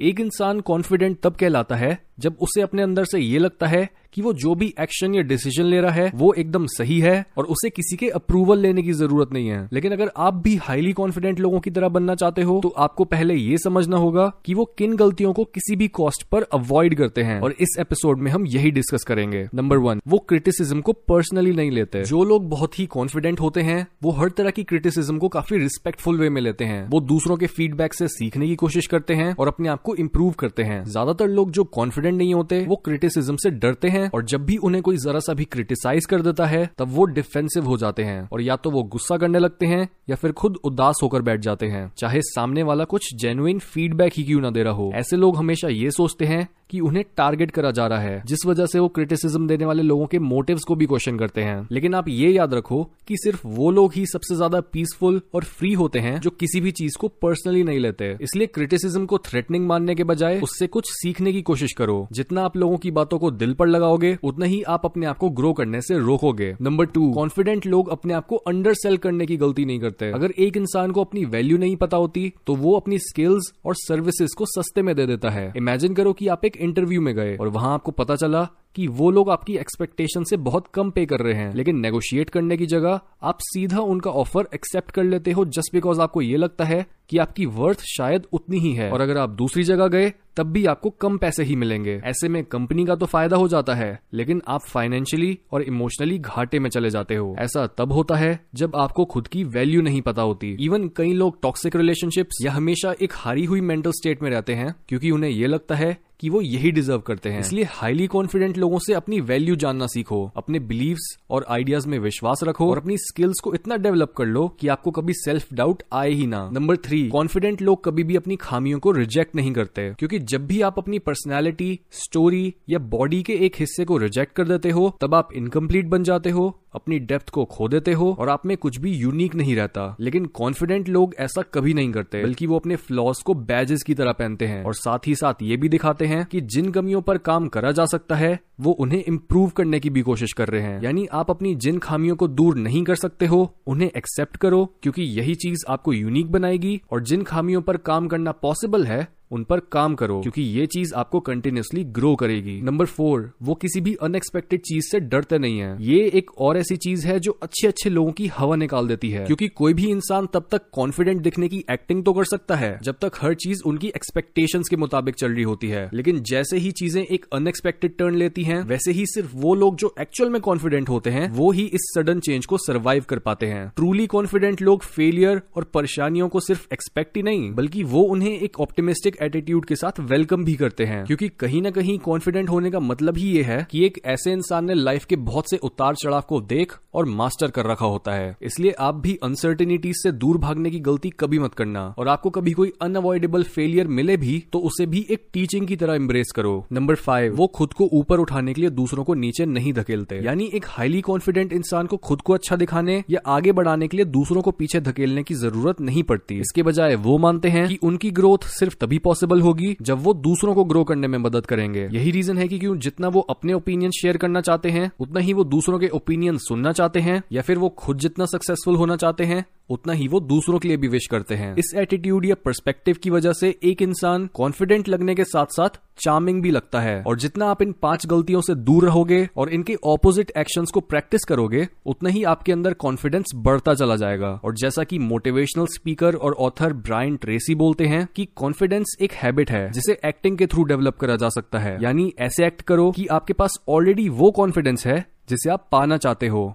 एक इंसान कॉन्फिडेंट तब कहलाता है जब उसे अपने अंदर से ये लगता है कि वो जो भी एक्शन या डिसीज़न ले रहा है, वो एकदम सही है और उसे किसी के अप्रूवल लेने की ज़रूरत नहीं है। लेकिन अगर आप भी हाईली कॉन्फिडेंट लोगों की तरह बनना चाहते हो तो आपको पहले ये समझना होगा कि वो किन गलतियों को किसी भी कॉस्ट पर अवॉइड करते हैं। और इस एपिसोड में हम यही डिस्कस करेंगे। नंबर वन वो क्रिटिसिज्म को पर्सनली नहीं लेते। जो लोग बहुत ही कॉन्फिडेंट होते हैं, वो हर तरह की क्रिटिसिज्म को काफ़ी रिस्पेक्टफुल वे में लेते हैं। वो दूसरों के फीडबैक से सीखने की कोशिश करते हैं और अपने आप को इम्प्रूव करते हैं। ज़्यादातर लोग जो कॉन्फिडेंट नहीं होते, वो क्रिटिसिज्म से डरते हैं और जब भी उन्हें कोई जरा सा भी क्रिटिसाइज कर देता है, तब वो डिफेंसिव हो जाते हैं और या तो वो गुस्सा करने लगते हैं या फिर खुद उदास होकर बैठ जाते हैं। चाहे सामने वाला कुछ जेन्युइन फीडबैक ही क्यों ना दे रहा हो, ऐसे लोग हमेशा ये सोचते हैं कि उन्हें टारगेट करा जा रहा है, जिस वजह से वो क्रिटिसिज्म देने वाले लोगों के मोटिव्स को भी क्वेश्चन करते हैं। लेकिन आप ये याद रखो कि सिर्फ़ वो लोग ही सबसे ज़्यादा पीसफुल और फ्री होते हैं जो किसी भी चीज़ को पर्सनली नहीं लेते। इसलिए क्रिटिसिज्म को थ्रेटनिंग मानने के बजाय उससे कुछ सीखने की कोशिश करो। जितना आप लोगों की बातों को दिल पर लगाओगे, उतना ही आप अपने आप को ग्रो करने से रोकोगे। नंबर टू कॉन्फिडेंट लोग अपने आप को अंडर सेल करने की गलती नहीं करते। अगर एक इंसान को अपनी वैल्यू नहीं पता होती तो वो अपनी स्किल्स और सर्विसेज़ को सस्ते में दे देता है। इमेजिन करो कि आप एक इंटरव्यू में गए और वहाँ आपको पता चला कि वो लोग आपकी एक्सपेक्टेशन से बहुत कम पे कर रहे हैं। लेकिन नेगोशिएट करने की जगह आप सीधा उनका ऑफ़र एक्सेप्ट कर लेते हो जस्ट बिकॉज़ आपको ये लगता है कि आपकी वर्थ शायद उतनी ही है। और अगर आप दूसरी जगह गए, तब भी आपको कम पैसे ही मिलेंगे। ऐसे में कंपनी का तो फ़ायदा हो जाता है, लेकिन आप फाइनेंशियली और इमोशनली घाटे में चले जाते हो। ऐसा तब होता है जब आपको खुद की वैल्यू नहीं पता होती। इवन कई लोग टॉक्सिक रिलेशनशिप्स या हमेशा एक हारी हुई मेंटल स्टेट में रहते हैं, क्योंकि उन्हें ये लगता है कि वो यही डिजर्व करते हैं। इसलिए हाईली कॉन्फिडेंट लोगों से अपनी वैल्यू जानना सीखो, अपने बिलीव और आइडियाज़ में विश्वास रखो और अपनी स्किल्स को इतना डेवलप कर लो कि आपको कभी सेल्फ डाउट आए ही ना। नंबर थ्री कॉन्फिडेंट लोग कभी भी अपनी खामियों को रिजेक्ट नहीं करते, क्योंकि जब भी आप अपनी पर्सनैलिटी स्टोरी या बॉडी के एक हिस्से को रिजेक्ट कर देते हो, तब आप इनकम्प्लीट बन जाते हो अपनी डेप्थ को खो देते हो और आप में कुछ भी यूनिक नहीं रहता। लेकिन कॉन्फिडेंट लोग ऐसा कभी नहीं करते, बल्कि वो अपने फ्लॉज को बैजेस की तरह पहनते हैं। और साथ ही साथ ये भी दिखाते हैं कि जिन कमियों पर काम करा जा सकता है, वो उन्हें इम्प्रूव करने की भी कोशिश कर रहे हैं। यानी आप अपनी जिन खामियों को दूर नहीं कर सकते हो, उन्हें एक्सेप्ट करो, क्योंकि यही चीज़ आपको यूनिक बनाएगी। और जिन खामियों पर काम करना पॉसिबल है उन पर काम करो, क्योंकि ये चीज़ आपको कंटिन्यूसली ग्रो करेगी। नंबर फोर वो किसी भी अनएक्सपेक्टेड चीज़ से डरते नहीं है। ये एक और ऐसी चीज़ है जो अच्छे अच्छे लोगों की हवा निकाल देती है। क्योंकि कोई भी इंसान तब तक कॉन्फिडेंट दिखने की एक्टिंग तो कर सकता है, जब तक हर चीज़ उनकी एक्सपेक्टेशन के मुताबिक चल रही होती है। लेकिन जैसे ही चीज़ें एक अनएक्सपेक्टेड टर्न लेती है, वैसे ही सिर्फ़ वो लोग जो एक्चुअल में कॉन्फिडेंट होते हैं, वो ही इस सडन चेंज को सर्वाइव कर पाते हैं। ट्रूली कॉन्फिडेंट लोग फेलियर और परेशानियों को सिर्फ़ एक्सपेक्ट ही नहीं, बल्कि वो उन्हें एक ऑप्टिमिस्टिक एटीट्यूड के साथ वेलकम भी करते हैं। क्योंकि कहीं ना कहीं कॉन्फिडेंट होने का मतलब ही ये है कि एक ऐसे इंसान ने लाइफ के बहुत से उतार चढ़ाव को देख और मास्टर कर रखा होता है। इसलिए आप भी अनसर्टिनिटीज से दूर भागने की गलती कभी मत करना। और आपको कभी कोई अनअवॉइडेबल फेलियर मिले भी तो उसे भी एक टीचिंग की तरह इम्ब्रेस करो। नंबर फाइव वो खुद को ऊपर उठाने के लिए दूसरों को नीचे नहीं धकेलते। यानी एक हाईली कॉन्फिडेंट इंसान को खुद को अच्छा दिखाने या आगे बढ़ाने के लिए दूसरों को पीछे धकेलने की ज़रूरत नहीं पड़ती। इसके बजाय वो मानते हैं कि उनकी ग्रोथ सिर्फ़ तभी पॉसिबल होगी जब वो दूसरों को ग्रो करने में मदद करेंगे। यही रीजन है कि क्यों जितना वो अपने ओपिनियन शेयर करना चाहते हैं, उतना ही वो दूसरों के ओपिनियन सुनना चाहते हैं या फिर वो खुद जितना सक्सेसफुल होना चाहते हैं, उतना ही वो दूसरों के लिए भी विश करते हैं। इस एटीट्यूड या परस्पेक्टिव की वजह से एक इंसान कॉन्फिडेंट लगने के साथ साथ चार्मिंग भी लगता है। और जितना आप इन पाँच गलतियों से दूर रहोगे और इनके ऑपोजिट एक्शंस को प्रैक्टिस करोगे, उतना ही आपके अंदर कॉन्फिडेंस बढ़ता चला जाएगा। और जैसा कि मोटिवेशनल स्पीकर और ऑथर ब्रायन ट्रेसी बोलते हैं कि कॉन्फिडेंस एक हैबिट है, जिसे एक्टिंग के थ्रू डेवलप करा जा सकता है। यानी ऐसे एक्ट करो कि आपके पास ऑलरेडी वो कॉन्फिडेंस है, जिसे आप पाना चाहते हो।